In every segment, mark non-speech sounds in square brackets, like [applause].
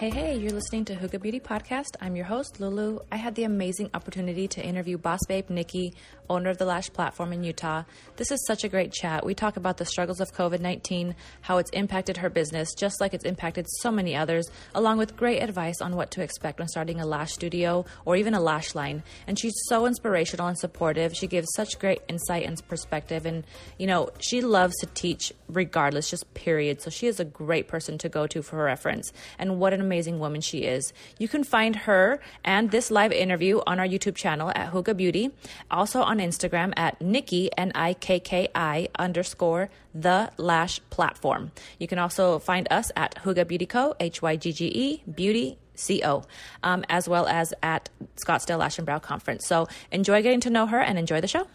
Hey, hey, you're listening to Hygge Beauty Podcast. I'm your host, Lulu. I had the amazing opportunity to interview Boss Babe Nikki, owner of the Lash Platform in Utah. This is such a great chat. We talk about the struggles of COVID 19, how it's impacted her business, just like it's impacted so many others, along with great advice on what to expect when starting a lash studio or even a lash line. And she's so inspirational and supportive. She gives such great insight and perspective. And, you know, she loves to teach regardless, just period. So she is a great person to go to for reference. And what an amazing woman she is. You can find her and this live interview on our YouTube channel at Hygge Beauty, also on Instagram at Nikki, N I K K I underscore the lash platform. You can also find us at Hygge Beauty Co., H Y G G E Beauty CO, um, as well as at Scottsdale Lash and Brow Conference. So enjoy getting to know her and enjoy the show.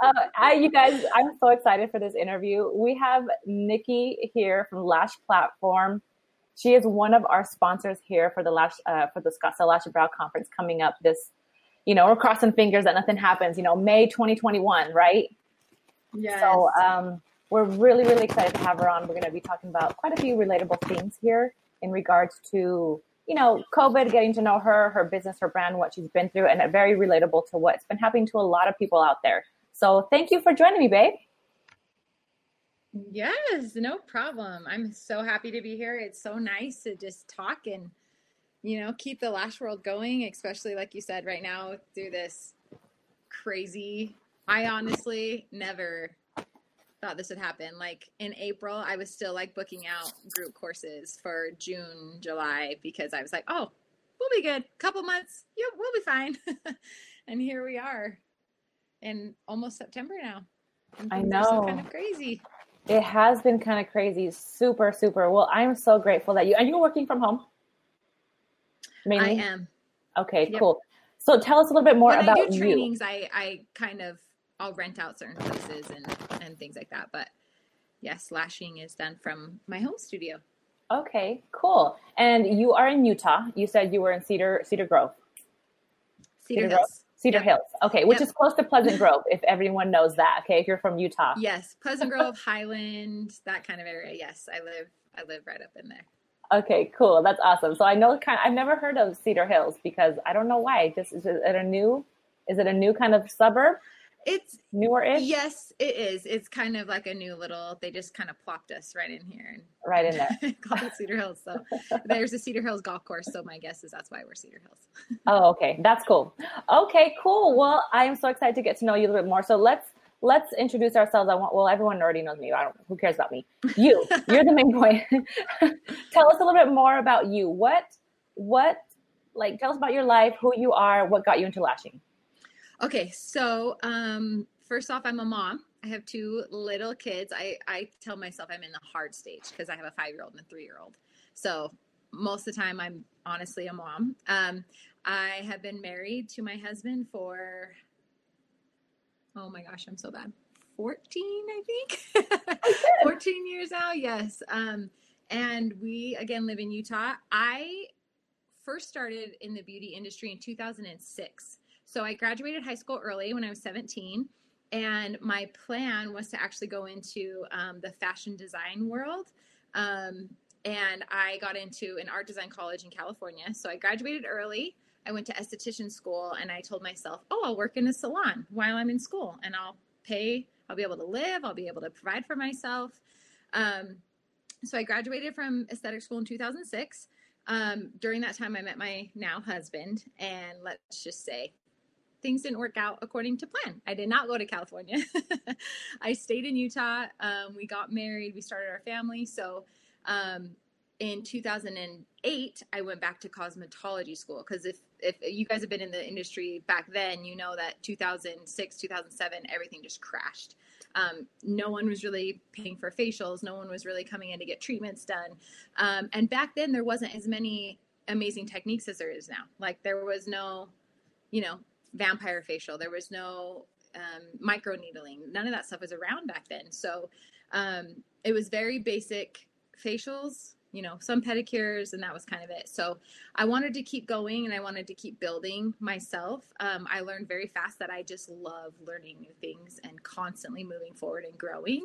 Uh, you guys, I'm so excited for this interview. We have Nikki here from Lash Platform. She is one of our sponsors here for the Lash uh, for the Scottsdale Lash and Brow Conference coming up this. You know, we're crossing fingers that nothing happens. You know, May 2021, right? Yes. So um, we're really, really excited to have her on. We're going to be talking about quite a few relatable things here in regards to you know, COVID, getting to know her, her business, her brand, what she's been through, and very relatable to what's been happening to a lot of people out there. So thank you for joining me, babe. Yes, no problem. I'm so happy to be here. It's so nice to just talk and, you know, keep the lash world going, especially like you said right now through this crazy. I honestly never thought this would happen. Like in April, I was still like booking out group courses for June, July because I was like, oh, we'll be good. Couple months, yeah, we'll be fine. [laughs] and here we are in almost September now. I know. kind of crazy. It has been kind of crazy. Super, super. Well, I'm so grateful that you are you're working from home? Mainly? I am. Okay, yep. cool. So tell us a little bit more when about I do trainings, you. I, I kind of I'll rent out certain places and, and things like that. But yes, lashing is done from my home studio. Okay, cool. And you are in Utah. You said you were in Cedar Cedar Grove. Cedar, Cedar Hills. Grove? Cedar yep. Hills. Okay, which yep. is close to Pleasant Grove, if everyone knows that. Okay, if you're from Utah. Yes, Pleasant [laughs] Grove, Highland, that kind of area. Yes, I live. I live right up in there. Okay, cool. That's awesome. So I know kind. Of, I've never heard of Cedar Hills because I don't know why. Just is it a new? Is it a new kind of suburb? It's newer ish. Yes, it is. It's kind of like a new little. They just kind of plopped us right in here and right in there. [laughs] called it Cedar Hills. So there's a Cedar Hills golf course. So my guess is that's why we're Cedar Hills. oh, okay, that's cool. Okay, cool. Well, I am so excited to get to know you a little bit more. So let's let's introduce ourselves. I want. Well, everyone already knows me. I don't. Who cares about me? You. You're the main point. [laughs] tell us a little bit more about you. What what like? Tell us about your life. Who you are. What got you into lashing. Okay, so um, first off, I'm a mom. I have two little kids. I, I tell myself I'm in the hard stage because I have a five year old and a three year old. So most of the time, I'm honestly a mom. Um, I have been married to my husband for, oh my gosh, I'm so bad. 14, I think. [laughs] 14 years now, yes. Um, and we, again, live in Utah. I first started in the beauty industry in 2006. So I graduated high school early when I was 17. And my plan was to actually go into um, the fashion design world. Um, and I got into an art design college in California. So I graduated early. I went to esthetician school and I told myself, oh, I'll work in a salon while I'm in school and I'll pay, I'll be able to live, I'll be able to provide for myself. Um, so I graduated from aesthetic school in 2006. Um, during that time, I met my now husband, and let's just say things didn't work out according to plan. I did not go to California. [laughs] I stayed in Utah. Um, we got married. We started our family. So um, in 2008, I went back to cosmetology school because if if you guys have been in the industry back then, you know that 2006, 2007, everything just crashed. Um, no one was really paying for facials. No one was really coming in to get treatments done. Um, and back then, there wasn't as many amazing techniques as there is now. Like there was no, you know, vampire facial. There was no um, micro needling. None of that stuff was around back then. So um, it was very basic facials, you know, some pedicures, and that was kind of it. So I wanted to keep going and I wanted to keep building myself. Um, I learned very fast that I just love learning new things and constantly moving forward and growing.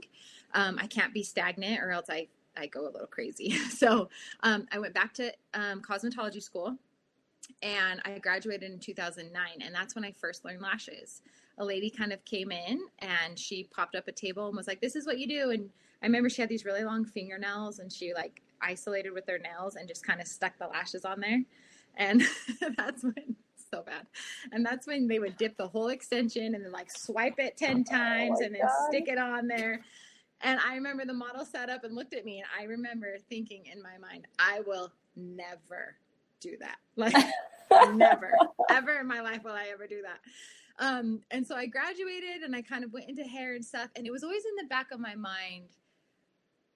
Um, I can't be stagnant or else I I go a little crazy. [laughs] So um, I went back to um, cosmetology school and I graduated in 2009. And that's when I first learned lashes. A lady kind of came in and she popped up a table and was like, This is what you do. And I remember she had these really long fingernails and she like isolated with their nails and just kind of stuck the lashes on there. And [laughs] that's when so bad. And that's when they would dip the whole extension and then like swipe it 10 times oh and then God. stick it on there. And I remember the model sat up and looked at me, and I remember thinking in my mind, I will never do that. [laughs] Like, never, [laughs] ever in my life will I ever do that. Um, and so I graduated and I kind of went into hair and stuff. And it was always in the back of my mind,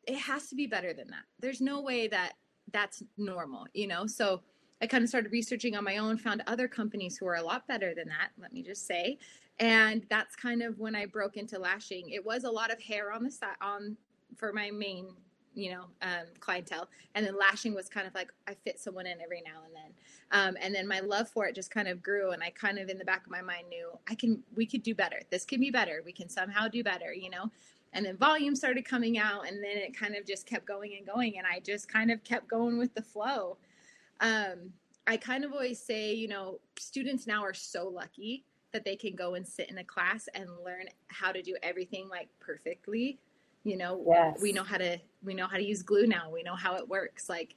it has to be better than that. There's no way that that's normal, you know? So I kind of started researching on my own, found other companies who are a lot better than that, let me just say and that's kind of when I broke into lashing. It was a lot of hair on the side on for my main, you know, um, clientele, and then lashing was kind of like I fit someone in every now and then. Um, and then my love for it just kind of grew, and I kind of in the back of my mind knew I can, we could do better. This can be better. We can somehow do better, you know. And then volume started coming out, and then it kind of just kept going and going, and I just kind of kept going with the flow. Um, I kind of always say, you know, students now are so lucky that they can go and sit in a class and learn how to do everything like perfectly you know yes. we know how to we know how to use glue now we know how it works like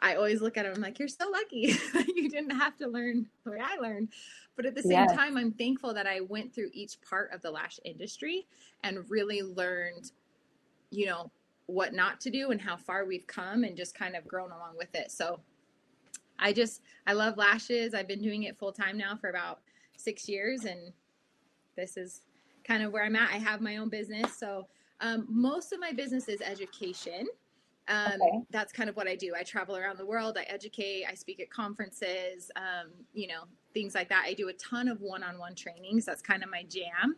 i always look at them I'm like you're so lucky [laughs] you didn't have to learn the way i learned but at the same yes. time i'm thankful that i went through each part of the lash industry and really learned you know what not to do and how far we've come and just kind of grown along with it so i just i love lashes i've been doing it full time now for about six years, and this is kind of where I'm at. I have my own business, so um, most of my business is education. Um, okay. That's kind of what I do. I travel around the world. I educate. I speak at conferences. Um, you know, things like that. I do a ton of one-on-one trainings. That's kind of my jam.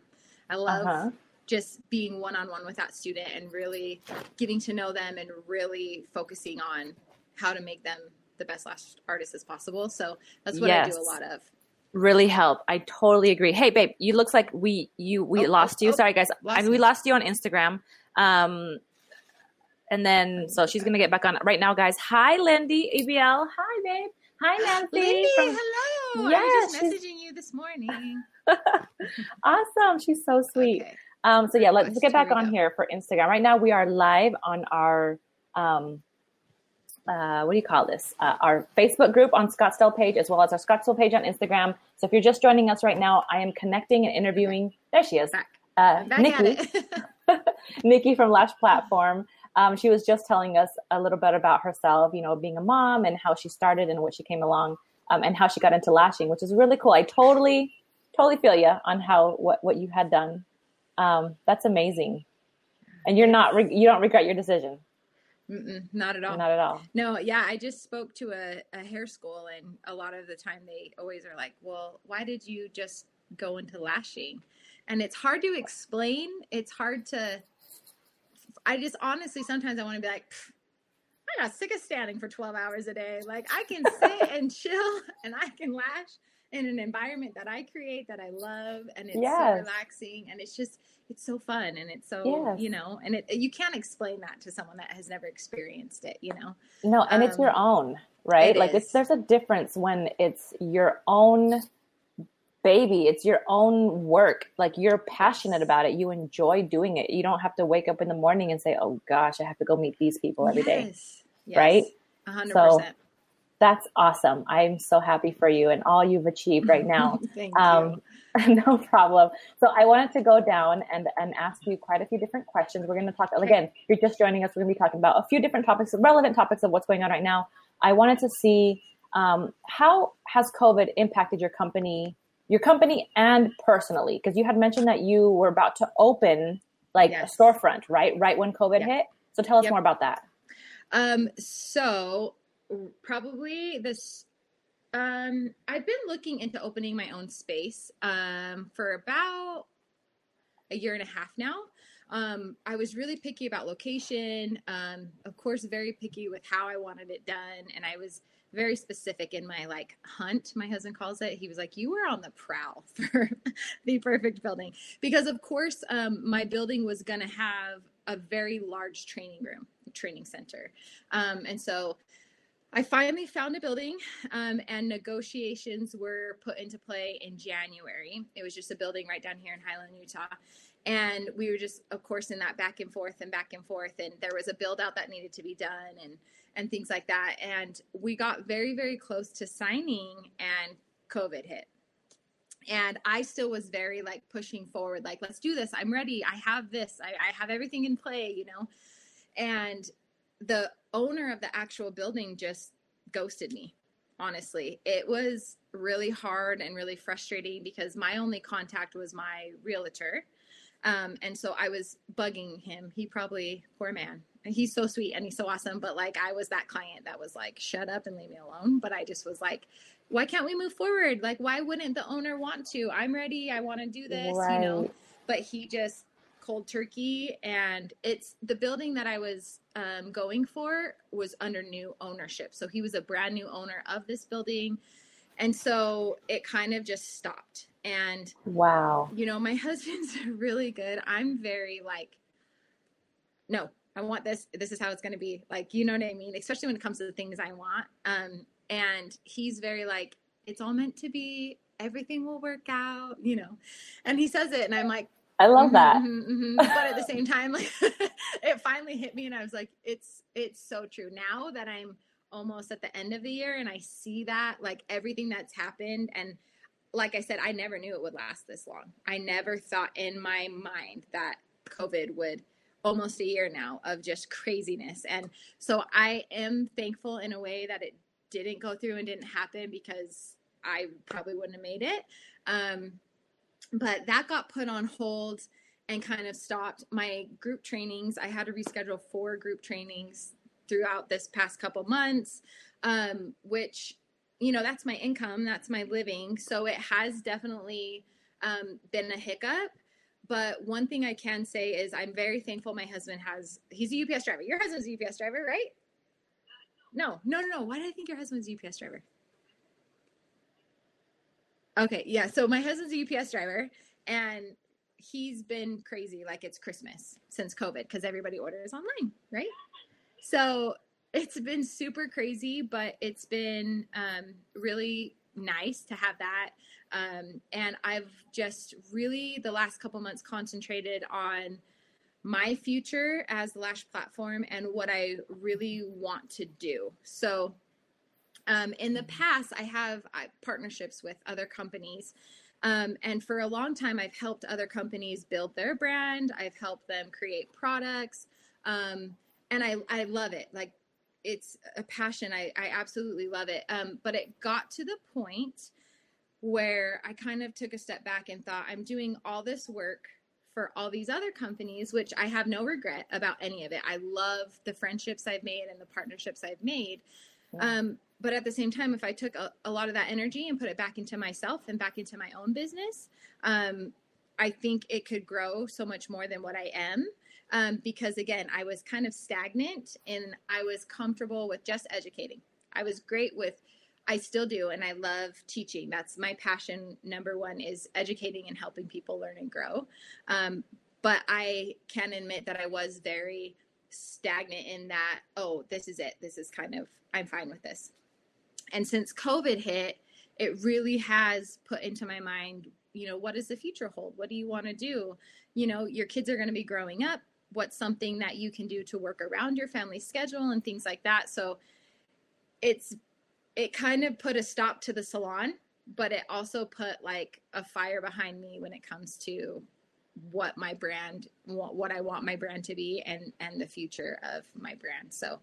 I love uh-huh. just being one-on-one with that student and really getting to know them and really focusing on how to make them the best lash artist as possible. So that's what yes. I do a lot of really help. I totally agree. Hey, babe, you looks like we you we oh, lost oh, you. Oh, Sorry, guys. I mean, we lost you on Instagram. Um, and then so she's gonna get back on right now, guys. Hi, Lindy, ABL. Hi, babe. Hi, Nancy. Lindy, from, hello. Yeah, I was just messaging you this morning. [laughs] awesome. She's so sweet. Okay. Um, so yeah, let's get back on go. here for Instagram. Right now, we are live on our um, uh, what do you call this? Uh, our Facebook group on Scottsdale page, as well as our Scottsdale page on Instagram. So if you're just joining us right now, I am connecting and interviewing. There she is, uh, Nikki. [laughs] [laughs] Nikki from Lash Platform. Um, she was just telling us a little bit about herself, you know, being a mom and how she started and what she came along, um, and how she got into lashing, which is really cool. I totally, totally feel you on how what what you had done. Um, that's amazing, and you're not re- you don't regret your decision. Mm-mm, not at all. Not at all. No, yeah, I just spoke to a, a hair school, and a lot of the time they always are like, "Well, why did you just go into lashing?" And it's hard to explain. It's hard to. I just honestly sometimes I want to be like, I got sick of standing for twelve hours a day. Like I can sit [laughs] and chill, [laughs] and I can lash in an environment that I create that I love and it's yes. so relaxing and it's just it's so fun and it's so yes. you know and it you can't explain that to someone that has never experienced it you know no and um, it's your um, own right it like is. it's there's a difference when it's your own baby it's your own work like you're passionate about it you enjoy doing it you don't have to wake up in the morning and say oh gosh i have to go meet these people every day, yes. right 100% so that's awesome. I'm so happy for you and all you've achieved right now. [laughs] Thank um, you. [laughs] no problem. So I wanted to go down and, and ask you quite a few different questions. We're going to talk again. You're just joining us. We're going to be talking about a few different topics, relevant topics of what's going on right now. I wanted to see um, how has COVID impacted your company, your company, and personally? Because you had mentioned that you were about to open like yes. a storefront, right? Right when COVID yep. hit. So tell us yep. more about that. Um, so probably this um I've been looking into opening my own space um for about a year and a half now. Um, I was really picky about location. Um, of course, very picky with how I wanted it done, and I was very specific in my like hunt. My husband calls it. He was like, "You were on the prowl [laughs] for the perfect building," because of course, um, my building was going to have a very large training room training center. Um, and so I finally found a building um, and negotiations were put into play in January. It was just a building right down here in Highland, Utah. And we were just, of course, in that back and forth and back and forth. And there was a build out that needed to be done and, and things like that. And we got very, very close to signing and COVID hit. And I still was very like pushing forward, like, let's do this. I'm ready. I have this. I, I have everything in play, you know? And the owner of the actual building just ghosted me honestly it was really hard and really frustrating because my only contact was my realtor um, and so i was bugging him. He probably poor man. He's so sweet and he's so awesome but like i was that client that was like shut up and leave me alone. But i just was like why can't we move forward? Like why wouldn't the owner want to? I'm ready. I want to do this right. you know? But he just cold turkey and it's the building that i was um, going for was under new ownership. So he was a brand new owner of this building. And so it kind of just stopped and wow. you know my [laughs] husband's really good. I'm very like no i want this this is how it's going to be. Like you know what i mean? Especially when it comes to the things i want. Um and he's very like it's all meant to be. Everything will work out you know? And he says it and i'm like I love mm-hmm, that. Mm-hmm, mm-hmm. [laughs] but at the same time, like [laughs] it finally hit me and I was like, it's it's so true. Now that I'm almost at the end of the year and I see that, like everything that's happened and like I said, I never knew it would last this long. I never thought in my mind that COVID would almost a year now of just craziness. And so I am thankful in a way that it didn't go through and didn't happen because I probably wouldn't have made it. Um, but that got put on hold and kind of stopped my group trainings. I had to reschedule four group trainings throughout this past couple months, um, which, you know, that's my income, that's my living. So it has definitely um, been a hiccup. But one thing I can say is I'm very thankful my husband has, he's a UPS driver. Your husband's a UPS driver, right? No, no, no, no. Why do I think your husband's a UPS driver? Okay, yeah. So my husband's a UPS driver, and he's been crazy like it's Christmas since COVID because everybody orders online, right? So it's been super crazy, but it's been um, really nice to have that. Um, and I've just really the last couple months concentrated on my future as the Lash platform and what I really want to do. So um, in the past, I have uh, partnerships with other companies. Um, and for a long time, I've helped other companies build their brand. I've helped them create products. Um, and I, I love it. Like it's a passion. I, I absolutely love it. Um, but it got to the point where I kind of took a step back and thought, I'm doing all this work for all these other companies, which I have no regret about any of it. I love the friendships I've made and the partnerships I've made. Um, but at the same time, if I took a, a, lot of that energy and put it back into myself and back into my own business, um, I think it could grow so much more than what I am. Um, because again, I was kind of stagnant and I was comfortable with just educating. I was great with, I still do, and I love teaching. That's my passion. Number one is educating and helping people learn and grow. Um, but I can admit that I was very stagnant in that, oh, this is it. This is kind of, I'm fine with this. And since COVID hit, it really has put into my mind, you know, what does the future hold? What do you want to do? You know, your kids are going to be growing up. What's something that you can do to work around your family schedule and things like that? So it's, it kind of put a stop to the salon, but it also put like a fire behind me when it comes to what my brand what I want my brand to be and and the future of my brand. So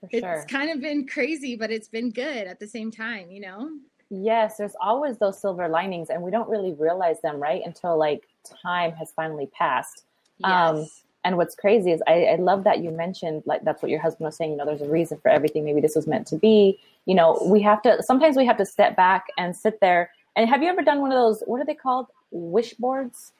For it's sure. kind of been crazy, but it's been good at the same time, you know? Yes, there's always those silver linings and we don't really realize them, right? Until like time has finally passed. Um, yes. Um and what's crazy is I, I love that you mentioned like that's what your husband was saying, you know, there's a reason for everything. Maybe this was meant to be. You know, we have to sometimes we have to step back and sit there. And have you ever done one of those what are they called? Wish boards?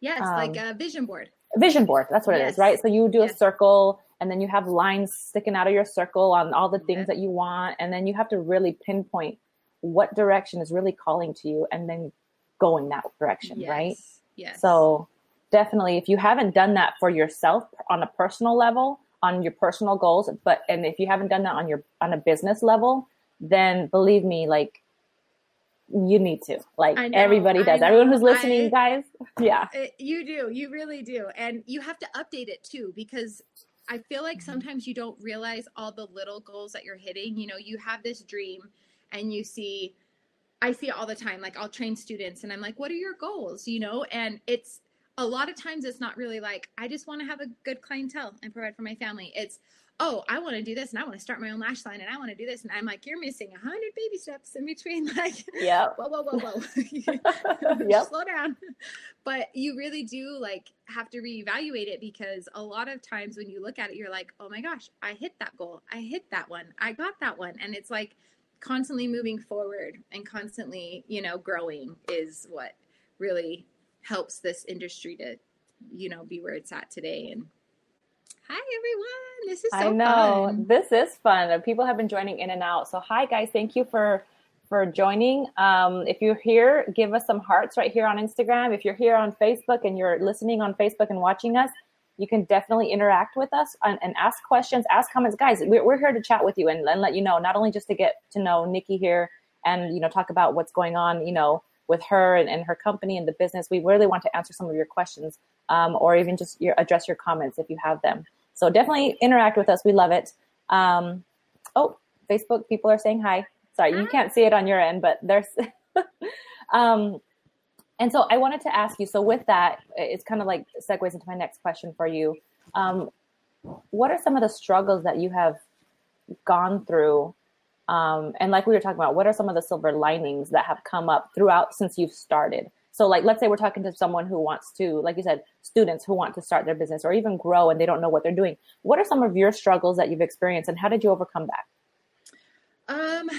Yes, um, like a vision board. Vision board. That's what yes. it is, right? So you do yes. a circle and then you have lines sticking out of your circle on all the things that you want. And then you have to really pinpoint what direction is really calling to you and then go in that direction, yes. right? Yes. So definitely, if you haven't done that for yourself on a personal level, on your personal goals, but and if you haven't done that on your on a business level, then believe me, like you need to. Like know, everybody does. Everyone who's listening, I, guys. [laughs] Yeah. Eh, you do. You really do. And you have to update it too because I feel like sometimes you don't realize all the little goals that you're hitting. You know, you have this dream and you see I see it all the time. Like I'll train students and I'm like, what are your goals? You know, and it's a lot of times it's not really like, I just want to have a good clientele and provide for my family. It's, oh, I want to do this and I want to start my own lash line and I want to do this. And I'm like, you're missing a hundred baby steps in between. [laughs] Like, yeah, whoa, whoa, whoa, whoa. [laughs] [laughs] yep. Slow down. But you really do like have to reevaluate it because a lot of times when you look at it, you're like, oh my gosh, I hit that goal. I hit that one. I got that one. And it's like constantly moving forward and constantly, you know, growing is what really helps this industry to, you know, be where it's at today. And hi everyone, this is so I know fun. this is fun. People have been joining in and out. So hi guys, thank you for for joining. Um, if you're here, give us some hearts right here on Instagram. If you're here on Facebook and you're listening on Facebook and watching us, you can definitely interact with us and, and ask questions, ask comments. Guys, we're, we're here to chat with you and, and let you know, not only just to get to know Nikki here and, you know, talk about what's going on, you know, with her and, and her company and the business. We really want to answer some of your questions um, or even just your, address your comments if you have them. So definitely interact with us. We love it. Um, oh, Facebook people are saying hi. Sorry, you can't see it on your end, but there's. [laughs] um, and so I wanted to ask you. So with that, it's kind of like segues into my next question for you. Um, what are some of the struggles that you have gone through um, and like we were talking about, what are some of the silver linings that have come up throughout since you've started? So, like, let's say we're talking to someone who wants to, like you said, students who want to start their business or even grow and they don't know what they're doing. What are some of your struggles that you've experienced and how did you overcome that? Um,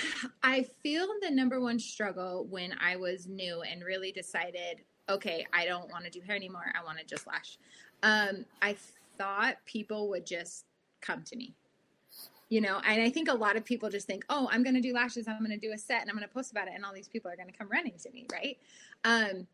I feel the number one struggle when I was new and really decided, okay, I don't want to do hair anymore. I want to just lash. Um, I thought people would just come to me you know and i think a lot of people just think oh i'm going to do lashes i'm going to do a set and i'm going to post about it and all these people are going to come running to me right? Um,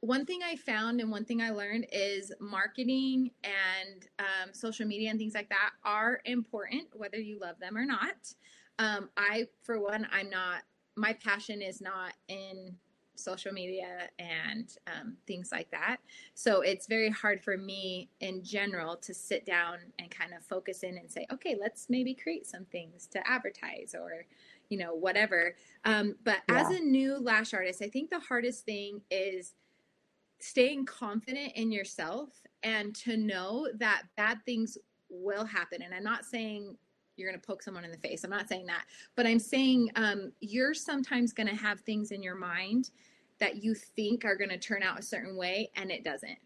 one thing i found and one thing i learned is marketing and um, social media and things like that are important whether you love them or not. Um, i for one i'm not my passion is not in social media and um, things like that. So it's very hard for me in general to sit down and kind of focus in and say, okay, let's maybe create some things to advertise or, you know, whatever. Um, but yeah. as a new lash artist, I think the hardest thing is staying confident in yourself and to know that bad things will happen. And I'm not saying you're going to poke someone in the face. I'm not saying that, but I'm saying um, you're sometimes going to have things in your mind that you think are going to turn out a certain way and it doesn't.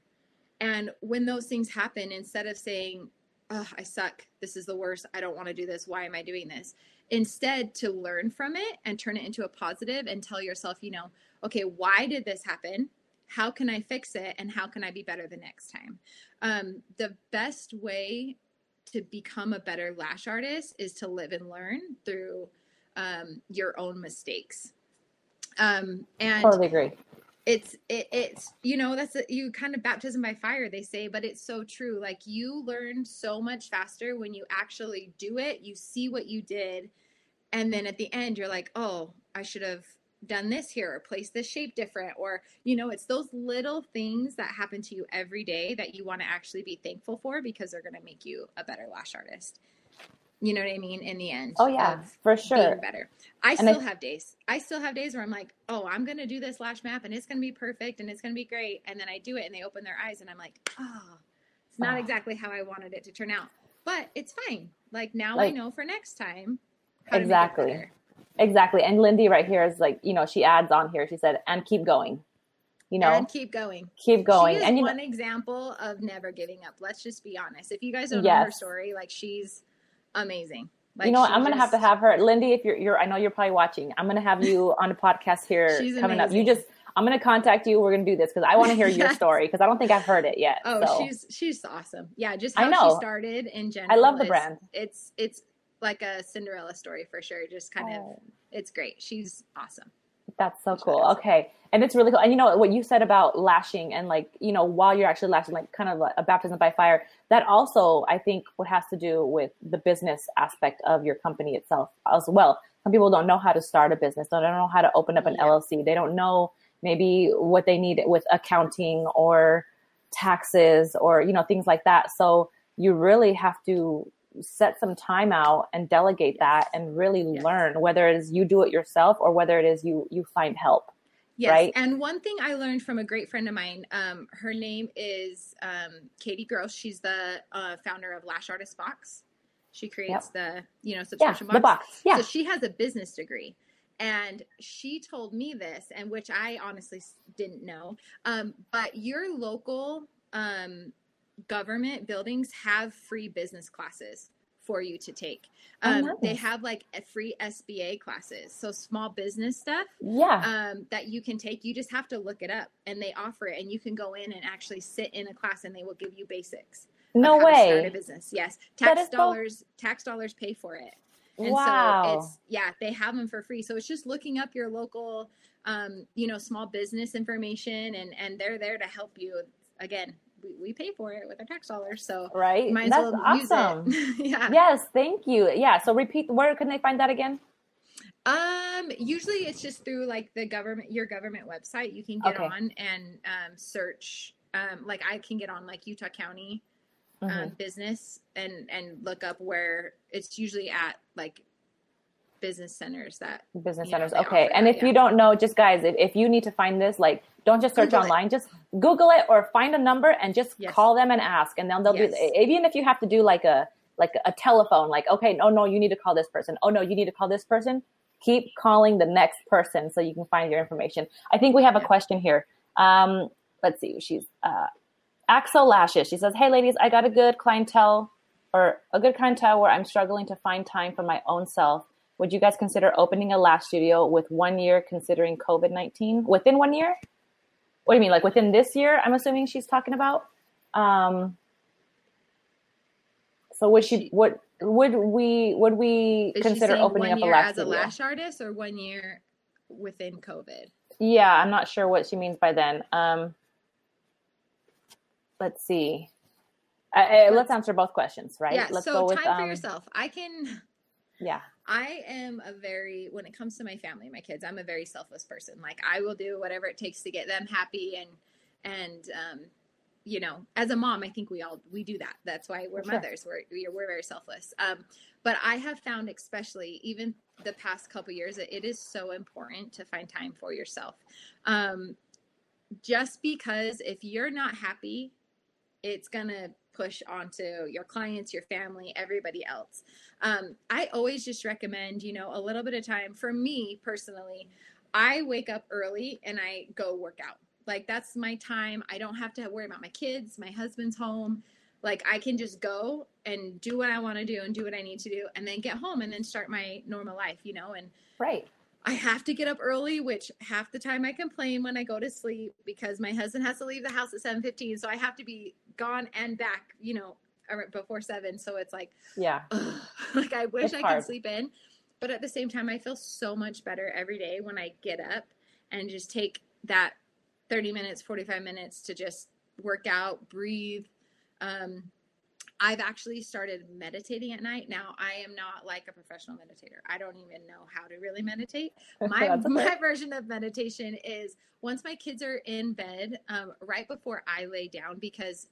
And when those things happen, instead of saying, oh, I suck, this is the worst, I don't want to do this, why am I doing this? Instead, to learn from it and turn it into a positive and tell yourself, you know, okay, why did this happen? How can I fix it? And how can I be better the next time? Um, the best way to become a better lash artist is to live and learn through um, your own mistakes um, and totally agree. It's it, it's you know that's a, you kind of baptism by fire they say, but it's so true. Like you learn so much faster when you actually do it. You see what you did, and then at the end you're like, oh, I should have done this here or placed this shape different or you know it's those little things that happen to you every day that you want to actually be thankful for because they're going to make you a better lash artist you know what I mean? In the end. Oh yeah, for sure. better. I and still I, have days. I still have days where I'm like, oh, I'm gonna do this lash map and it's gonna be perfect and it's gonna be great. And then I do it and they open their eyes and I'm like, oh, it's not oh. exactly how I wanted it to turn out. But it's fine. Like now like, I know for next time. exactly. Exactly. And Lindy right here is like, you know, she adds on here. She said, and keep going. You know, and keep going. Keep going. and one know, example of never giving up. Let's just be honest. If you guys don't yes. know her story, like she's amazing. Like you know what? I'm gonna have to have her, Lindy. If you're, you're, I know you're probably watching. I'm gonna have you on a podcast here [laughs] coming up. You just, I'm gonna contact you. We're gonna do this because I want to hear [laughs] yes. your story because I don't think I've heard it yet. Oh, so. she's she's awesome. Yeah, just how I know. she started in general. I love the brand. It's it's like a Cinderella story for sure. Just kind oh. of, it's great. She's awesome. That's so cool. Okay. And it's really cool. And you know what you said about lashing and like, you know, while you're actually lashing, like kind of a baptism by fire, that also I think what has to do with the business aspect of your company itself as well. Some people don't know how to start a business, they don't know how to open up an yeah. LLC. They don't know maybe what they need with accounting or taxes or, you know, things like that. So you really have to set some time out and delegate that and really yes. learn whether it is you do it yourself or whether it is you you find help yes right? and one thing i learned from a great friend of mine um, her name is um, katie gross she's the uh, founder of lash artist box she creates yep. the you know subscription yeah, box. the box yeah so she has a business degree and she told me this and which i honestly didn't know um, but your local um, government buildings have free business classes for you to take. Oh, um. They have like a free SBA classes, so small business stuff. Yeah. Um, that you can take. You just have to look it up, and they offer it, and you can go in and actually sit in a class, and they will give you basics. No way. start a business. Yes, tax dollars. So... Tax dollars pay for it. And wow. so it's yeah, they have them for free. So it's just looking up your local, um, you know, small business information, and and they're there to help you. Again, we, we pay for it with our tax dollars. So right, might that's well awesome. [laughs] yeah. Yes, thank you. Yeah. So repeat. Where can they find that again? Um, usually it's just through like the government, your government website. You can get okay. on and um, search. Um, like I can get on like Utah County um, mm-hmm. business and and look up where it's usually at like business centers that business centers know, okay and that, if yeah. you don't know just guys if, if you need to find this like don't just search google online it. just google it or find a number and just yes. call them and ask and then they'll yes. be even if you have to do like a like a telephone like okay no no you need to call this person oh no you need to call this person keep calling the next person so you can find your information i think we have a question here um let's see she's uh axel lashes she says hey ladies i got a good clientele or a good clientele where i'm struggling to find time for my own self would you guys consider opening a lash studio with one year considering COVID 19? Within one year? What do you mean? Like within this year? I'm assuming she's talking about. Um, so would she, would, would we, would we Is consider opening up a lash as a lash artist or one year within COVID? Yeah, I'm not sure what she means by then. Um, let's see. Uh, let's, let's, answer both questions, right? Yeah. Let's so go with, time um, for yourself. I can yeah. I am a very when it comes to my family, my kids, I'm a very selfless person. Like I will do whatever it takes to get them happy and and um you know, as a mom, I think we all we do that. That's why we're sure. mothers. We're we're very selfless. Um, but I have found, especially even the past couple years, that it is so important to find time for yourself. Um, just because if you're not happy, it's gonna push onto your clients, your family, everybody else. Um, I always just recommend, you know, a little bit of time. For me personally, I wake up early and I go work out. Like that's my time. I don't have to worry about my kids, my husband's home. Like I can just go and do what I want to do and do what I need to do and then get home and then start my normal life, you know, and Right. I have to get up early, which half the time I complain when I go to sleep because my husband has to leave the house at 7:15, so I have to be gone and back, you know, before 7. So it's like yeah. Ugh, [sighs] like I wish it's I hard. could sleep in, but at the same time I feel so much better every day when I get up and just take that 30 minutes, 45 minutes to just work out, breathe, um, I've actually started meditating at night. Now, I am not like a professional meditator. I don't even know how to really meditate. [laughs] My my version of meditation is once my kids are in bed, um, right before I lay down, because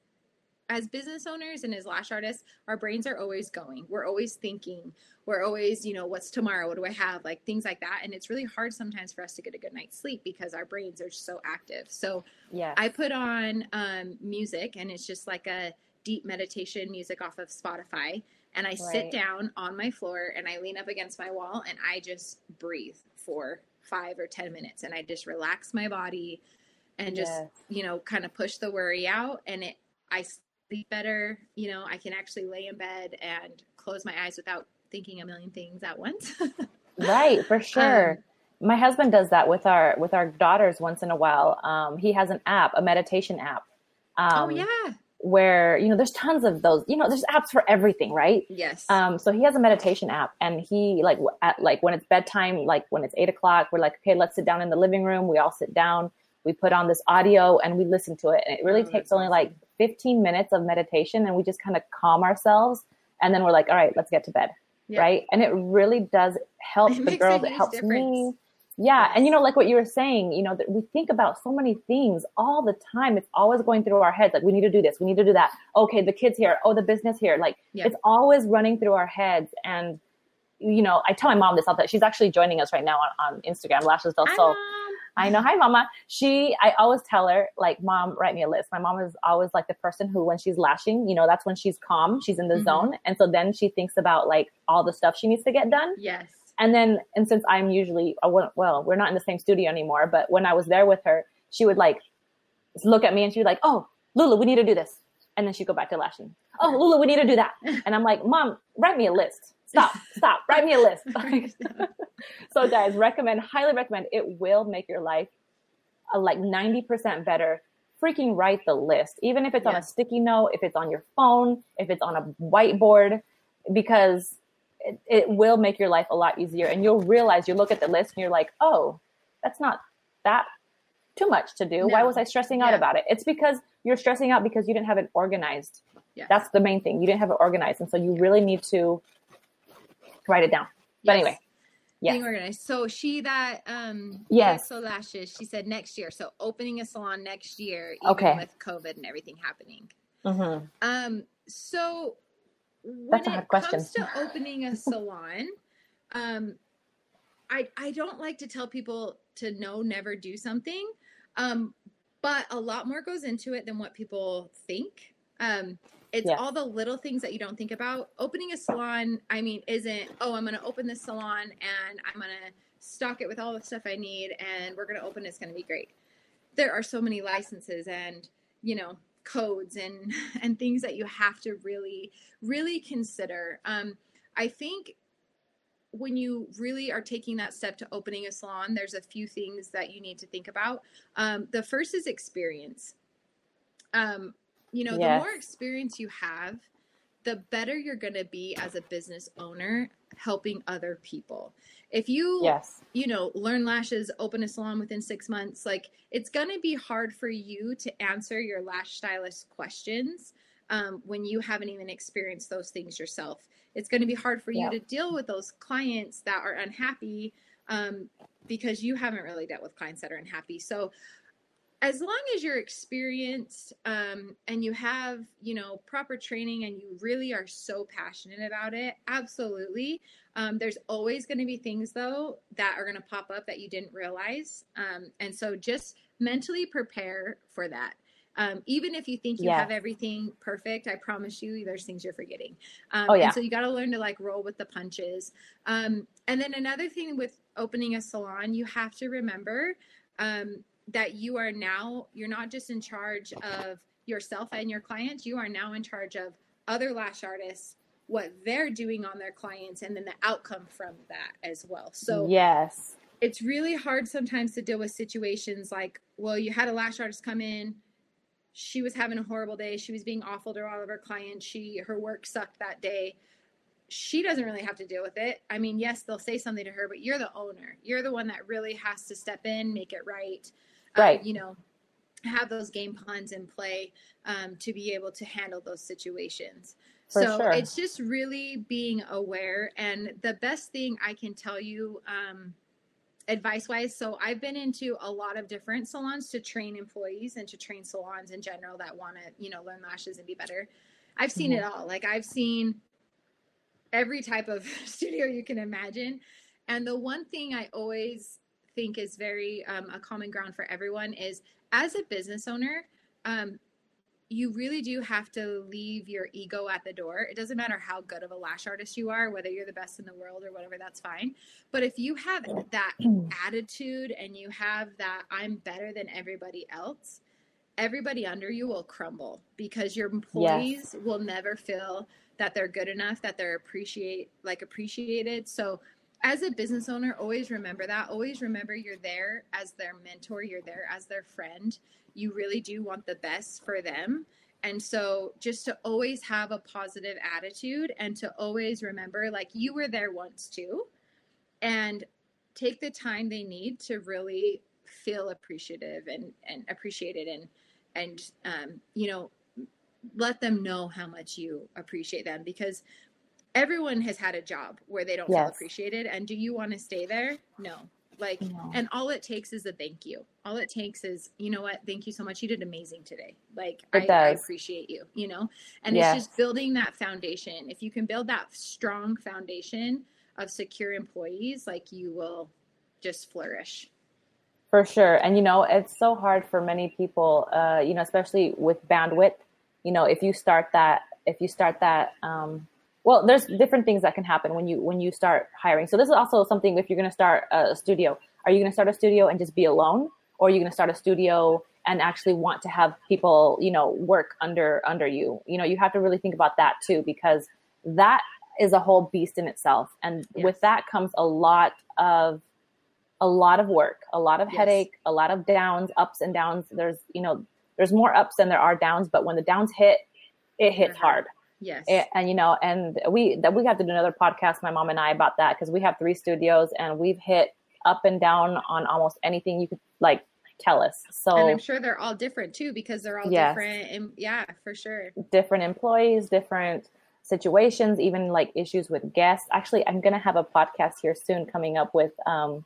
as business owners and as lash artists, our brains are always going. We're always thinking. We're always, you know, what's tomorrow? What do I have? Like things like that. And it's really hard sometimes for us to get a good night's sleep because our brains are so active. So yeah, I put on um, music and it's just like a deep meditation music off of Spotify. And I right. sit down on my floor and I lean up against my wall and I just breathe for five or 10 minutes. And I just relax my body and just, yes. you know, kind of push the worry out. And it, I sleep better. You know, I can actually lay in bed and close my eyes without thinking a million things at once. [laughs] right, for sure. Um, my husband does that with our with our daughters once in a while. Um, he has an app, a meditation app. Oh, um, oh yeah where you know there's tons of those you know there's apps for everything right? Yes. Um so he has a meditation app and he like at like when it's bedtime like when it's eight o'clock we're like okay let's sit down in the living room. We all sit down we put on this audio and we listen to it. And it really Oh, takes only like 15 minutes of meditation and we just kind of calm ourselves and then we're like all right let's get to bed. Yeah. right? And it really does help It the girls it helps me difference. Yeah and you know like what you were saying you know that we think about so many things all the time it's always going through our heads like we need to do this we need to do that okay the kids here oh the business here like Yeah. it's always running through our heads and you know i tell my mom this all the time she's actually joining us right now on, on instagram lashes del sol I know. Hi, mama. She, I always tell her, like, mom, write me a list. My mom is always like the person who, when she's lashing, you know, that's when she's calm, she's in the Mhm. zone. And so then she thinks about like all the stuff she needs to get done. yes And then, and since I'm usually, I well, we're not in the same studio anymore, but when I was there with her, she would like look at me and she'd be like, oh, Lulu, we need to do this. And then she'd go back to lashing. Oh, Lulu, we need to do that. And I'm like, mom, write me a list. Stop, [laughs] stop, write me a list. [laughs] so guys recommend highly recommend it will make your life uh, like 90% better freaking write the list even if it's on a sticky note if it's on your phone if it's on a whiteboard because it, it will make your life a lot easier and you'll realize you look at the list and you're like oh that's not that too much to do why was i stressing out about it it's because you're stressing out because you didn't have it organized Yes. that's the main thing you didn't have it organized and so you really need to write it down but Yes. anyway yes. being organized. So she that um Yes. so lashes, she said next year. So opening a salon next year, even Okay. with COVID and everything happening. Mhm. Um, so when That's a hard question. comes to opening a [laughs] salon, um, I I don't like to tell people to no, never do something, um, but a lot more goes into it than what people think. Um, it's Yes. all the little things that you don't think about. Opening a salon, I mean, isn't oh, I'm going to open this salon and I'm going to stock it with all the stuff I need, and we're going to open. It's going to be great. There are so many licenses and you know codes and [laughs] and things that you have to really really consider. Um i think when you really are taking that step to opening a salon there's a few things that you need to think about. Um the first is experience. Um you know Yes. the more experience you have the better you're going to be as a business owner helping other people if you yes you know, learn lashes, open a salon within six months, like it's going to be hard for you to answer your lash stylist questions um, when you haven't even experienced those things yourself. It's going to be hard for you to deal with those clients that are unhappy um, because you haven't really dealt with clients that are unhappy. So, as long as you're experienced um, and you have, you know, proper training and you really are so passionate about it, absolutely. Um, there's always going to be things though that are going to pop up that you didn't realize, um, and so just mentally prepare for that. Um, even if you think you Yes. have everything perfect, I promise you, there's things you're forgetting. Um, Oh, yeah. And so you got to learn to like roll with the punches. Um, and then another thing with opening a salon, you have to remember um, that you are now you're not just in charge of yourself and your clients. You are now in charge of other lash artists what they're doing on their clients and then the outcome from that as well. So yes it's really hard sometimes to deal with situations like, well, you had a lash artist come in, she was having a horrible day, she was being awful to all of her clients, she her work sucked that day. She doesn't really have to deal with it. I mean, yes, they'll say something to her, but you're the owner. You're the one that really has to step in, make it right. Right. you know, have those game plans in play um, to be able to handle those situations. For so sure. it's just really being aware. And the best thing I can tell you, um, advice wise, so I've been into a lot of different salons to train employees and to train salons in general that want to, you know, learn lashes and be better. I've seen it all. Like I've seen every type of [laughs] studio you can imagine. And the one thing I always think is very um, a common ground for everyone is as a business owner, um, you really do have to leave your ego at the door. It doesn't matter how good of a lash artist you are, whether you're the best in the world or whatever, that's fine. But if you have that attitude and you have that I'm better than everybody else, everybody under you will crumble because your employees will never feel that they're good enough, that they're appreciate like appreciated. So as a business owner, always remember that. Always remember you're there as their mentor, you're there as their friend. You really do want the best for them. and so just to always have a positive attitude and to always remember like you were there once too and take the time they need to really feel appreciative and and appreciated and and um, you know let them know how much you appreciate them because everyone has had a job where they don't yes. feel appreciated and do you want to stay there? No. Like no. and all it takes is a thank you. All it takes is you know what? Thank you so much. You did amazing today. Like I, I, appreciate you you know? And yes. it's just building that foundation. If you can build that strong foundation of secure employees like you will just flourish. For sure. And you know it's so hard for many people uh you know especially with bandwidth. You know if you start that if you start that um well there's different things that can happen when you when you start hiring so this is also something if you're going to start a studio are you going to start a studio and just be alone or are you going to start a studio and actually want to have people you know work under under you you know you have to really think about that too because that is a whole beast in itself and yes. with that comes a lot of a lot of work a lot of yes. headache a lot of downs ups and downs there's you know there's more ups than there are downs but when the downs hit it hits uh-huh. hard Yes. And, and, you know, and we that we have to do another podcast, my mom and I, about that because we have three studios and we've hit up and down on almost anything you could like tell us. So And I'm sure they're all different too because they're all yes. different and yeah, for sure. Different employees, different situations, even like issues with guests. Actually, I'm gonna have a podcast here soon coming up with um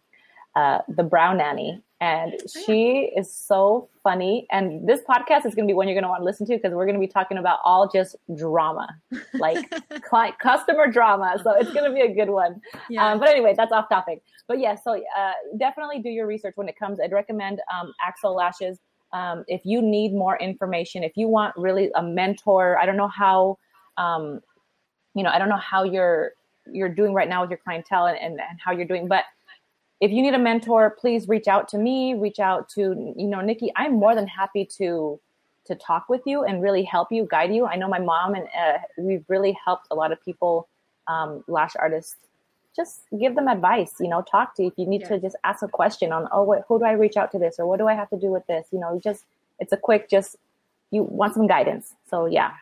uh, the brown nanny. And oh, she is so funny. And this podcast is going to be one you're going to want to listen to because we're going to be talking about all just drama [laughs] like client, customer drama. So it's going to be a good one. Yeah. um, but anyway that's off topic. But yeah so uh, definitely do your research when it comes. I'd recommend um, axel lashes. Um, if you need more information if you want really a mentor i don't know how um, you know i don't know how you're you're doing right now with your clientele and, and, and how you're doing but if you need a mentor, please reach out to me, reach out to, you know, Nikki. I'm more than happy to to talk with you and really help you, guide you. I know my mom and uh, we've really helped a lot of people, um, lash artists. Just give them advice, you know, talk to you. if you need yeah. to just ask a question on, oh, what, who do I reach out to this or what do I have to do with this? You know, just it's a quick, just you want some guidance. So yeah,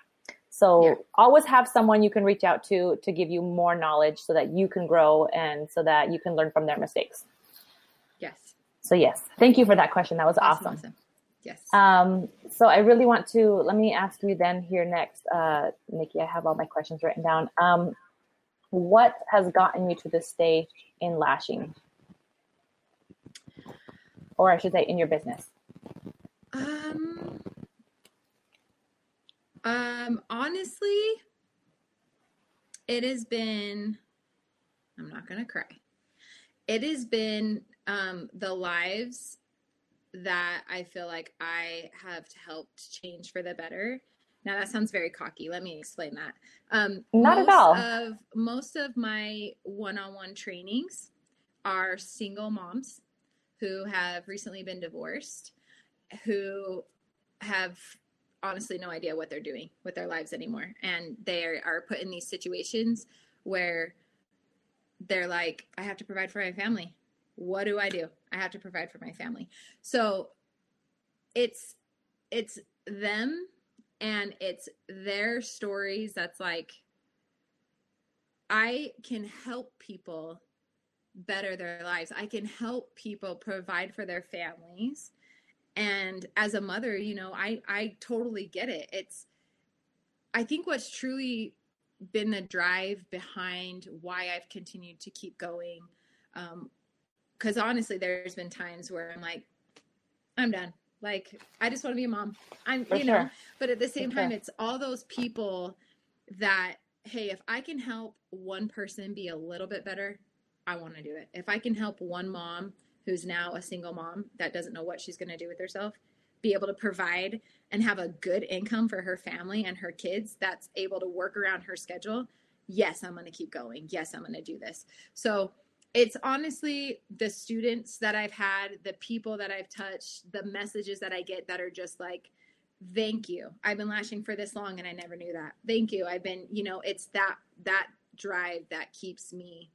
so yeah. always have someone you can reach out to to give you more knowledge so that you can grow and so that you can learn from their mistakes. Yes. So yes, thank you for that question. That was awesome. awesome. awesome. Yes. Um, so I really want to let me ask you then here next, uh, Nikki. I have all my questions written down. Um, what has gotten you to this stage in lashing, or I should say, in your business? Um, um, honestly, it has been, I'm not going to cry. It has been um, the lives that I feel like I have helped change for the better. Now that sounds very cocky. Let me explain that. Um, Not at all. Of most of my one-on-one trainings are single moms who have recently been divorced, who have honestly no idea what they're doing with their lives anymore. And they are put in these situations where they're like, I have to provide for my family. What do I do? I have to provide for my family. So it's it's them and it's their stories that's like I can help people better their lives. I can help people provide for their families and as a mother you know i i totally get it it's i think what's truly been the drive behind why i've continued to keep going um because honestly there's been times where i'm like i'm done like i just want to be a mom i'm For you sure. know but at the same For time sure. it's all those people that hey if i can help one person be a little bit better i want to do it if i can help one mom who's now a single mom that doesn't know what she's going to do with herself be able to provide and have a good income for her family and her kids that's able to work around her schedule yes i'm going to keep going. Yes i'm going to do this. So it's honestly the students that i've had the people that i've touched the messages that i get that are just like thank you. I've been lashing for this long and i never knew that. Thank you. I've been you know it's that that drive that keeps me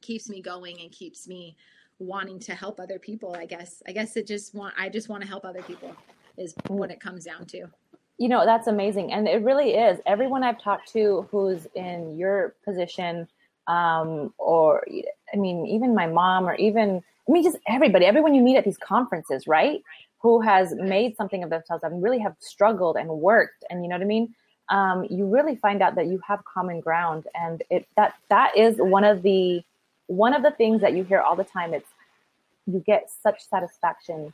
keeps me going and keeps me wanting to help other people i guess. I guess it just want i just want to help other people is what it comes down to. You know that's amazing and it really is. Everyone i've talked to who's in your position um, or i mean even my mom or even i mean just everybody everyone you meet at these conferences right? Who has made something of themselves and really have struggled and worked and you know what i mean? Um, you really find out that you have common ground and it that that is one of the one of the things that you hear all the time it's you get such satisfaction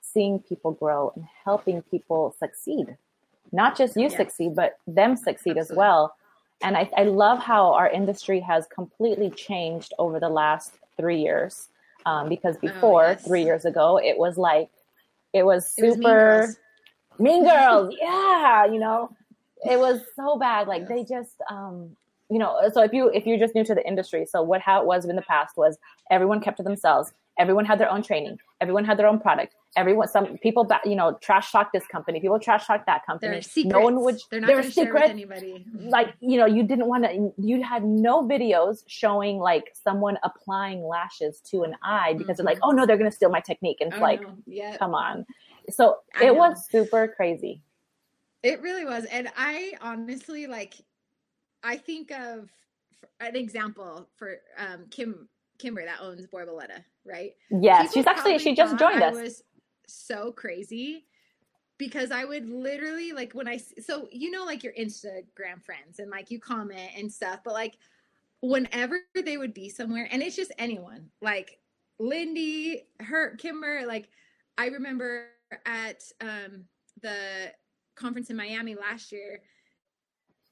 seeing people grow and helping people succeed not just you yeah. succeed but them succeed Absolutely. as well and I, I, love how our industry has completely changed over the last three years um, because oh, before oh, yes. three years ago it was like it was super it was mean, girls. mean girls [laughs] yeah you know it was so bad like they just um, you know so if you if you're just new to the industry so what how it was in the past was everyone kept to themselves. Everyone had their own training. Everyone had their own product. Everyone some people you know trash talk this company. People trash talk that company. No one would they're not share with anybody. like you know you didn't want to you had no videos showing like someone applying lashes to an eye because mm-hmm. they're like mm-hmm. oh no they're going to steal my technique. And it's oh, like no. come on. So I it know. was super crazy. It really was. And i honestly like i think of an example for um kim kimber that owns borboleta right yes People she's actually she just joined us was so crazy because I would literally like when I so you know like your Instagram friends and like you comment and stuff, but like whenever they would be somewhere and it's just anyone like Lindy, her Kimber, like I remember at um the conference in Miami last year.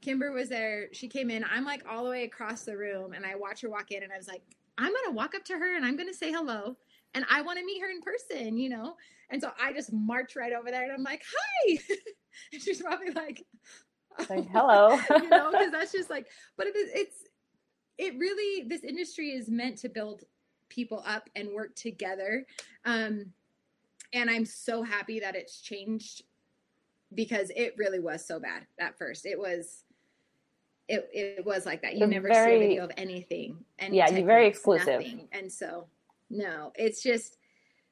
Kimber was there. She came in. I'm like all the way across the room and I watch her walk in and I was like, I'm going to walk up to her and I'm going to say hello and I want to meet her in person, you know? And so I just march right over there and I'm like, hi. [laughs] and she's probably like, oh, like [laughs] hello. you know, because [laughs] that's just like, but it is, it's, it really, this industry is meant to build people up and work together. Um, and I'm so happy that it's changed because it really was so bad at first. It was, it, it was like that. You never very, see a video of anything. And yeah, you're very exclusive. Nothing. And so no, it's just,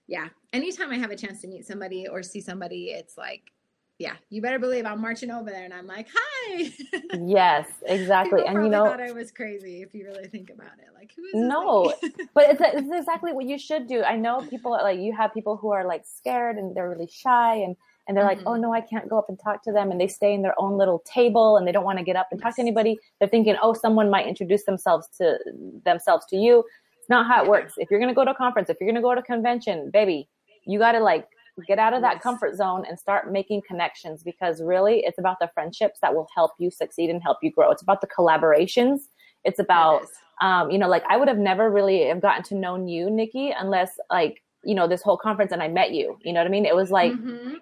yeah. Anytime I have a chance to meet somebody or see somebody, it's like, yeah, you better believe I'm marching over there and I'm like, hi. [laughs] Yes, exactly. and you know, thought I was crazy if you really think about it. Like, who is No, [laughs] but it's, it's exactly what you should do. I know people like you have people who are like scared and they're really shy and and they're mm-hmm. like, oh no, I can't go up and talk to them. And they stay in their own little table and they don't want to get up and talk to anybody. They're thinking, oh, someone might introduce themselves to themselves to you It's not how it works. If you're going to go to a conference, if you're going to go to a convention, baby, you got to like get out of that yes. comfort zone and start making connections because really it's about the friendships that will help you succeed and help you grow. It's about the collaborations. It's about, um, you know, like I would have never really have gotten to know you, Nikki, unless like, you know, this whole conference and I met you, you know what I mean? It was like, mm-hmm.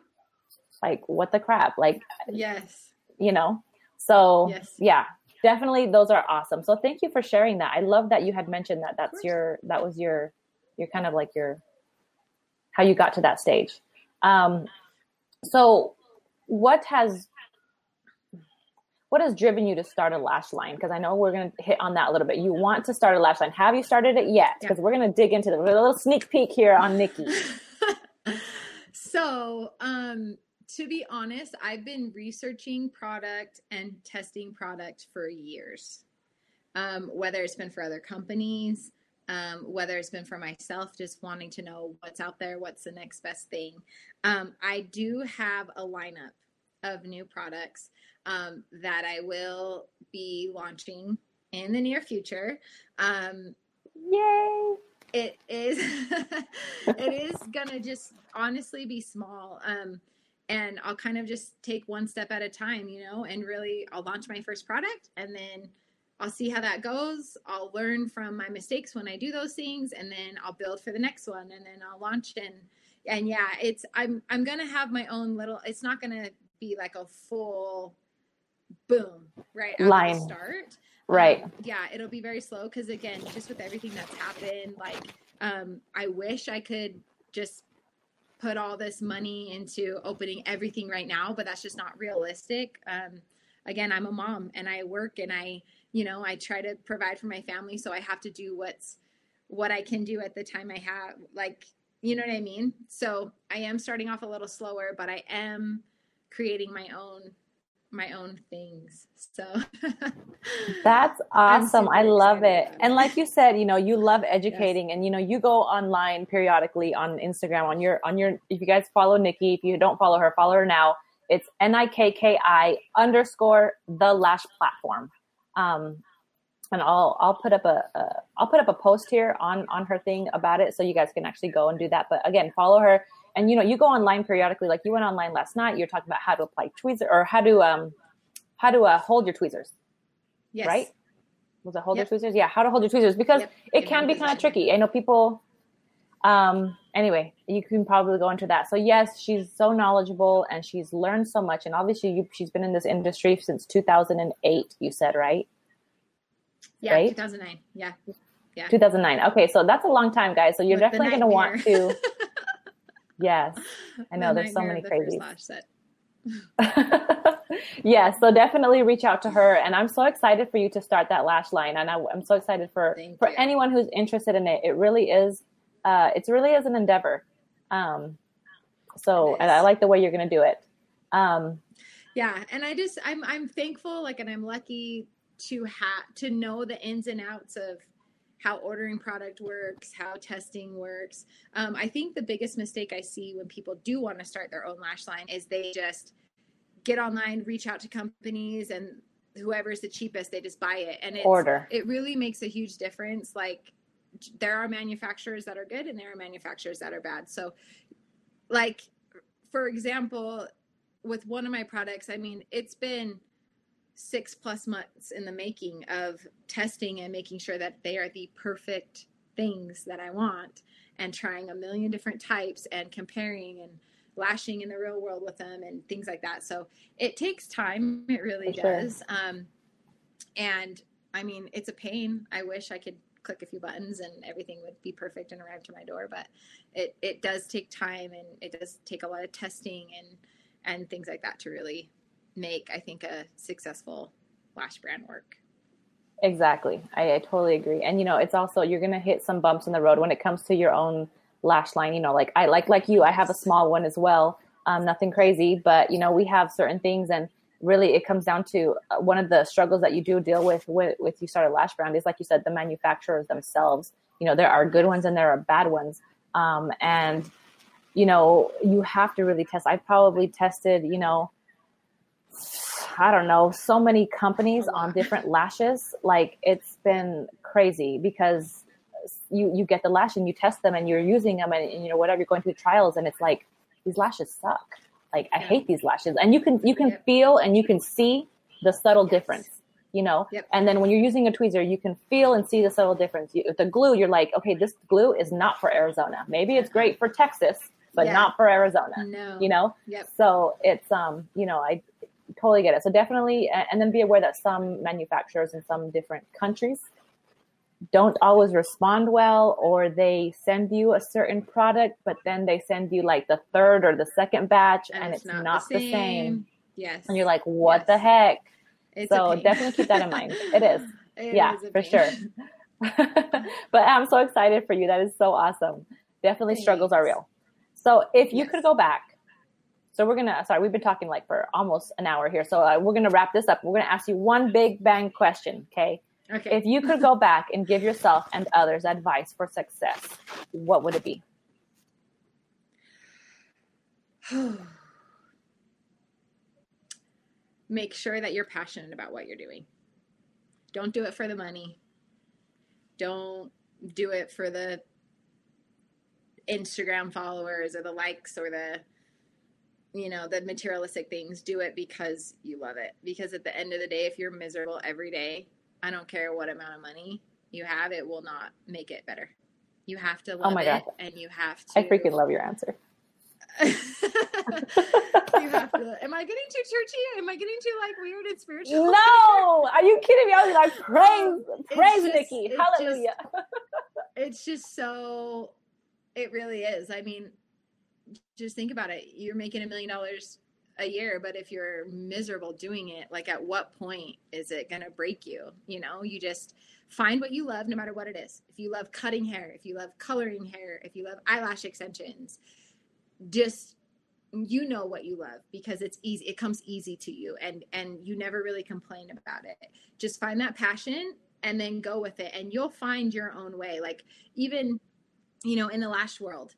Like what the crap? Like, yes, you know? So yes. yeah, definitely those are awesome. So thank you for sharing that. I love that you had mentioned that that's your that was your your kind of like your how you got to that stage. Um, so what has what has driven you to start a lash line? Because I know we're going to hit on that a little bit. You want to start a lash line. Have you started it yet? Because yeah. we're going to dig into the little sneak peek here on Nikki. [laughs] so, um, to be honest, I've been researching product and testing product for years. Um, whether it's been for other companies, um, whether it's been for myself, just wanting to know what's out there, what's the next best thing. Um, I do have a lineup of new products um, that I will be launching in the near future. Um, Yay! It is. [laughs] it is gonna just honestly be small. And I'll kind of just take one step at a time, you know, and really I'll launch my first product and then I'll see how that goes. I'll learn from my mistakes when I do those things and then I'll build for the next one and then I'll launch and and yeah, it's I'm I'm going to have my own little it's not going to be like a full boom, right? Line start. Right. Um, yeah, it'll be very slow cuz again, just with everything that's happened, like um I wish I could just put all this money into opening everything right now, but that's just not realistic. Um, again, I'm a mom and I work and I, you know, I try to provide for my family, so I have to do what's what I can do at the time I have. Like, you know what I mean? So I am starting off a little slower, but I am creating my own my own things. So that's [laughs] awesome. I love it. And like you said, you know, you love educating yes. and you know, you go online periodically on Instagram on your on your if you guys follow Nikki, if you don't follow her, follow her now. It's N I K K I underscore the lash platform. Um, and I'll I'll put up a, a I'll put up a post here on on her thing about it so you guys can actually go and do that. But again, follow her and you know you go online periodically. Like you went online last night. You're talking about how to apply tweezers or how to um how to uh, hold your tweezers. Yes. Right. Was it hold yep. your tweezers? Yeah, how to hold your tweezers because yep. it can be kind of tricky. I know people. Um. Anyway, you can probably go into that. So yes, she's so knowledgeable and she's learned so much. And obviously, you, she's been in this industry since 2008. You said right? Yeah, right? 2009. Yeah. Yeah. 2009. Okay, so that's a long time, guys. So you're With definitely going to want [laughs] to. Yes, [laughs] I know. The there's so many the crazies. [laughs] yeah, so definitely reach out to her, and I'm so excited for you to start that lash line, and I, am so excited for Thank for you. anyone who's interested in it. It really is, uh, it really is an endeavor. Um, so, and I like the way you're going to do it. Um, yeah, and I just I'm I'm thankful, like, and I'm lucky to have to know the ins and outs of how ordering product works, how testing works. Um, I think the biggest mistake I see when people do want to start their own lash line is they just get online, reach out to companies, and whoever's the cheapest, they just buy it. And order. It really makes a huge difference. Like there are manufacturers that are good, and there are manufacturers that are bad. So, like for example, with one of my products, I mean, it's been six plus months in the making of testing and making sure that they are the perfect things that I want and trying a million different types and comparing and lashing in the real world with them and things like that. So it takes time. It really For does. Sure. Um, and I mean, it's a pain. I wish I could click a few buttons and everything would be perfect and arrive to my door, but it, it does take time and it does take a lot of testing and, and things like that to really make I think a successful lash brand work. Exactly. I, I totally agree. And you know, it's also you're gonna hit some bumps in the road when it comes to your own lash line. You know, like I like like you, I have a small one as well. Um, nothing crazy, but you know, we have certain things and really it comes down to uh, one of the struggles that you do deal with with, with you start a lash brand is like you said the manufacturers themselves you know there are good ones and there are bad ones um, and you know you have to really test i've probably tested you know I don't know, so many companies on different lashes. Like it's been crazy because you you get the lash and you test them and you're using them and, and you know whatever you're going through trials and it's like these lashes suck. Like I hate these lashes. And you can you can yep. feel and you can see the subtle yes. difference. You know, yep. and then when you're using a tweezer, you can feel and see the subtle difference. You, the glue, you're like, okay, this glue is not for Arizona. Maybe it's great for Texas, but yeah. not for Arizona. No. You know? Yep. So it's um, you know, I totally get it. So definitely, and then be aware that some manufacturers in some different countries don't always respond well, or they send you a certain product, but then they send you like the third or the second batch, and, and it's, it's, not, not the, same. the, same. Yes. And you're like, what yes. the heck? It's so definitely keep that in mind. It is. [laughs] It yeah, is for sure. [laughs] but I'm so excited for you. That is so awesome. Definitely Thanks. struggles are real. So if you could go back so we're gonna sorry, we've been talking like for almost an hour here. So uh, we're gonna wrap this up. We're gonna ask you one big bang question. Okay. Okay. If you could go back and give yourself and others advice for success, what would it be? [sighs] Make sure that you're passionate about what you're doing. Don't do it for the money. Don't do it for the Instagram followers or the likes or the you know the materialistic things do it because you love it. Because at the end of the day if you're miserable every day i don't care what amount of money you have it will not make it better. You have to oh love oh my it God. and you have to i freaking love your answer. [laughs] You have to [laughs] am i getting too churchy? Am i getting too like weird and spiritual? No! Are you kidding me? I was like [laughs] praise um, praise just, nikki. hallelujah just, it's just so it really is. I mean just think about it. You're making a million dollars a year, but if you're miserable doing it, like at what point is it going to break you? You know, you just find what you love no matter what it is. If you love cutting hair, if you love coloring hair, if you love eyelash extensions, just you know what you love because it's easy it comes easy to you and and you never really complain about it just find that passion and then go with it and you'll find your own way like even you know in the lash world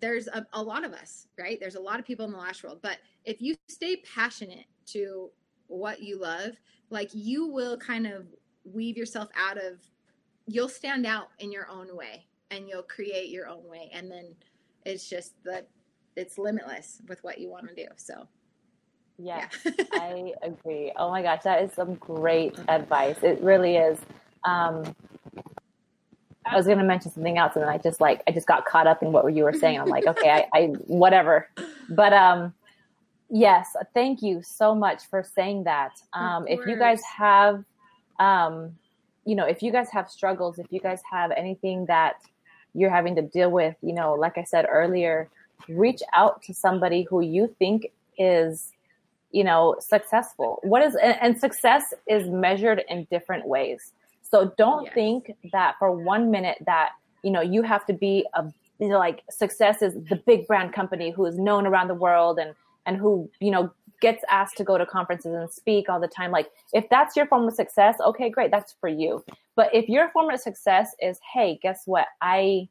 there's a, a lot of us right? There's a lot of people in the lash world but if you stay passionate to what you love like you will kind of weave yourself out of you'll stand out in your own way and you'll create your own way. And then it's just that it's limitless with what you want to do. So yes yeah. i agree. Oh my gosh that is some great advice. It really is. Um I was going to mention something else, and then I just like I just got caught up in what you were saying. I'm like, okay, I, I whatever. But um, yes, thank you so much for saying that. Um, if you guys have, um, you know, if you guys have struggles, if you guys have anything that you're having to deal with, you know, like I said earlier, reach out to somebody who you think is, you know, successful. What is, and success is measured in different ways. So don't yes. think that for one minute that, you know, you have to be a, you know, like success is the big brand company who is known around the world and, and who, you know, gets asked to go to conferences and speak all the time. Like if that's your form of success, okay, great. That's for you. But if your form of success is, Hey, guess what? I,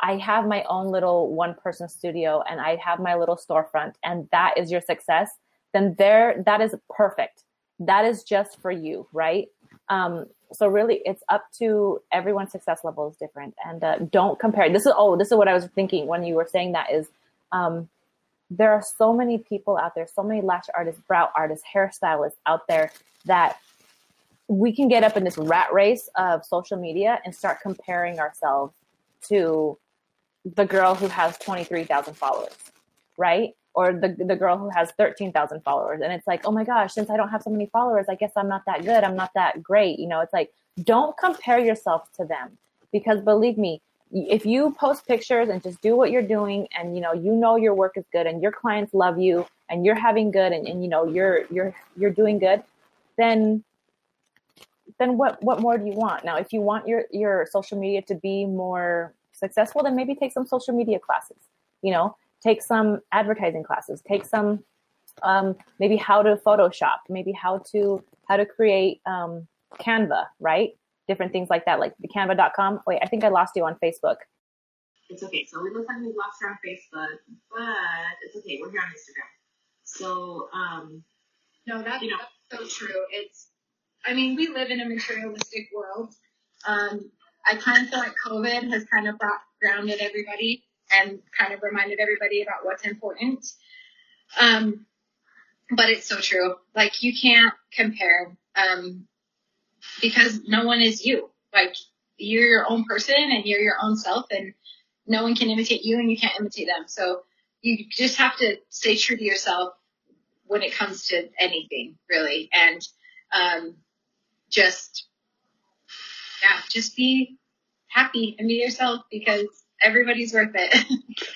I have my own little one person studio and I have my little storefront and that is your success, then there, that is perfect. That is just for you, right? Um, so really it's up to everyone's success level is different and uh, don't compare. This is, oh, this is what I was thinking when you were saying that is, um, there are so many people out there, so many lash artists, brow artists, hairstylists out there that we can get up in this rat race of social media and start comparing ourselves to the girl who has 23,000 followers, right? Or the, the girl who has 13,000 followers. And it's like, oh my gosh, since I don't have so many followers, I guess I'm not that good. I'm not that great. You know, it's like, don't compare yourself to them because believe me, if you post pictures and just do what you're doing and you know you know your work is good and your clients love you and you're having good and, and you know you're you're you're doing good then then what what more do you want now if you want your your social media to be more successful, then maybe take some social media classes, you know, take some advertising classes, take some um, maybe how to Photoshop, maybe how to how to create um, Canva, right? Different things like that, like the canva.com. Wait, I think I lost you on Facebook. It's okay. So we look like we lost her on Facebook, but it's okay. We're here on Instagram. So, um, no, that's, you know, that's so true. It's, I mean, we live in a materialistic world. Um, I kind of feel like COVID has kind of brought grounded everybody and kind of reminded everybody about what's important. Um, but it's so true. Like you can't compare, um, because no one is you. Like you're your own person and you're your own self and no one can imitate you and you can't imitate them. So you just have to stay true to yourself when it comes to anything really. And, um, just yeah, just be happy and be yourself because everybody's worth it.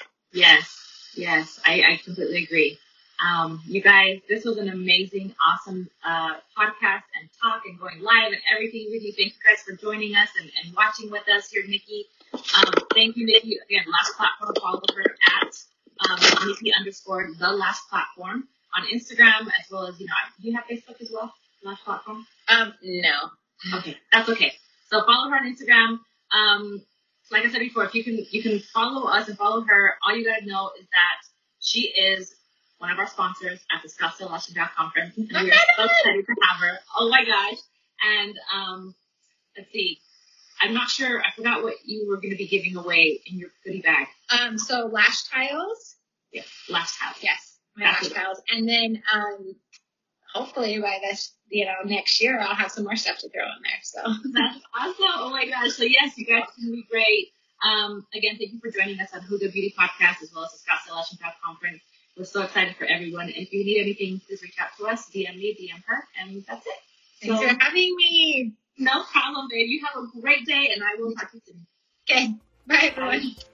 [laughs] yes, yes, I, I completely agree. Um, you guys, this was an amazing, awesome uh, podcast and talk and going live and everything with you. Thanks, guys, for joining us and, and watching with us here, Nikki. Um, thank you, Nikki. Again, lash platform, follow her at um, Nikki underscore the lash platform on Instagram as well as, you know, do you have Facebook as well? Lash platform? Um, no. Okay, that's okay. So follow her on Instagram. Um, like I said before, if you can you can follow us and follow her, all you gotta know is that she is one of our sponsors at the Scottsdale Lash and Brow Conference, and we are so excited to have her. Oh my gosh! And um, let's see. I'm not sure. I forgot what you were going to be giving away in your goodie bag. Um, so lash tiles. Yes, lash tiles. Yes, my lash tiles, and then um, hopefully by this, you know, next year I'll have some more stuff to throw in there. So [laughs] that's awesome. Oh my gosh. So yes, you guys can be great. Um, again, thank you for joining us on Hygge Beauty Podcast as well as the Scottsdale Lash and Conference. We're so excited for everyone. And if you need anything, please reach out to us, DM me, DM her, and that's it. Thanks so, for having me. No problem, babe. You have a great day, and I will talk to you soon. Okay. Bye, everyone. Bye.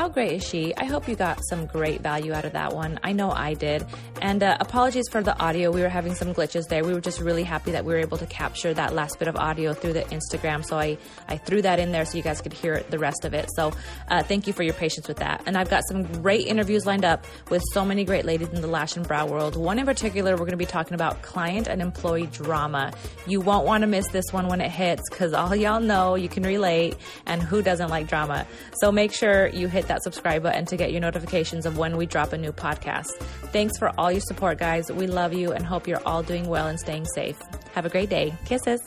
How great is she? I hope you got some great value out of that one. I know I did. And uh, apologies for the audio. We were having some glitches there. We were just really happy that we were able to capture that last bit of audio through the Instagram. So I, I threw that in there so you guys could hear the rest of it. So uh, thank you for your patience with that. And I've got some great interviews lined up with so many great ladies in the lash and brow world. One in particular, we're going to be talking about client and employee drama. You won't want to miss this one when it hits because all y'all know you can relate and who doesn't like drama. So make sure you hit that subscribe button to get your notifications of when we drop a new podcast. Thanks for all your support, guys. We love you and hope you're all doing well and staying safe. Have a great day. Kisses.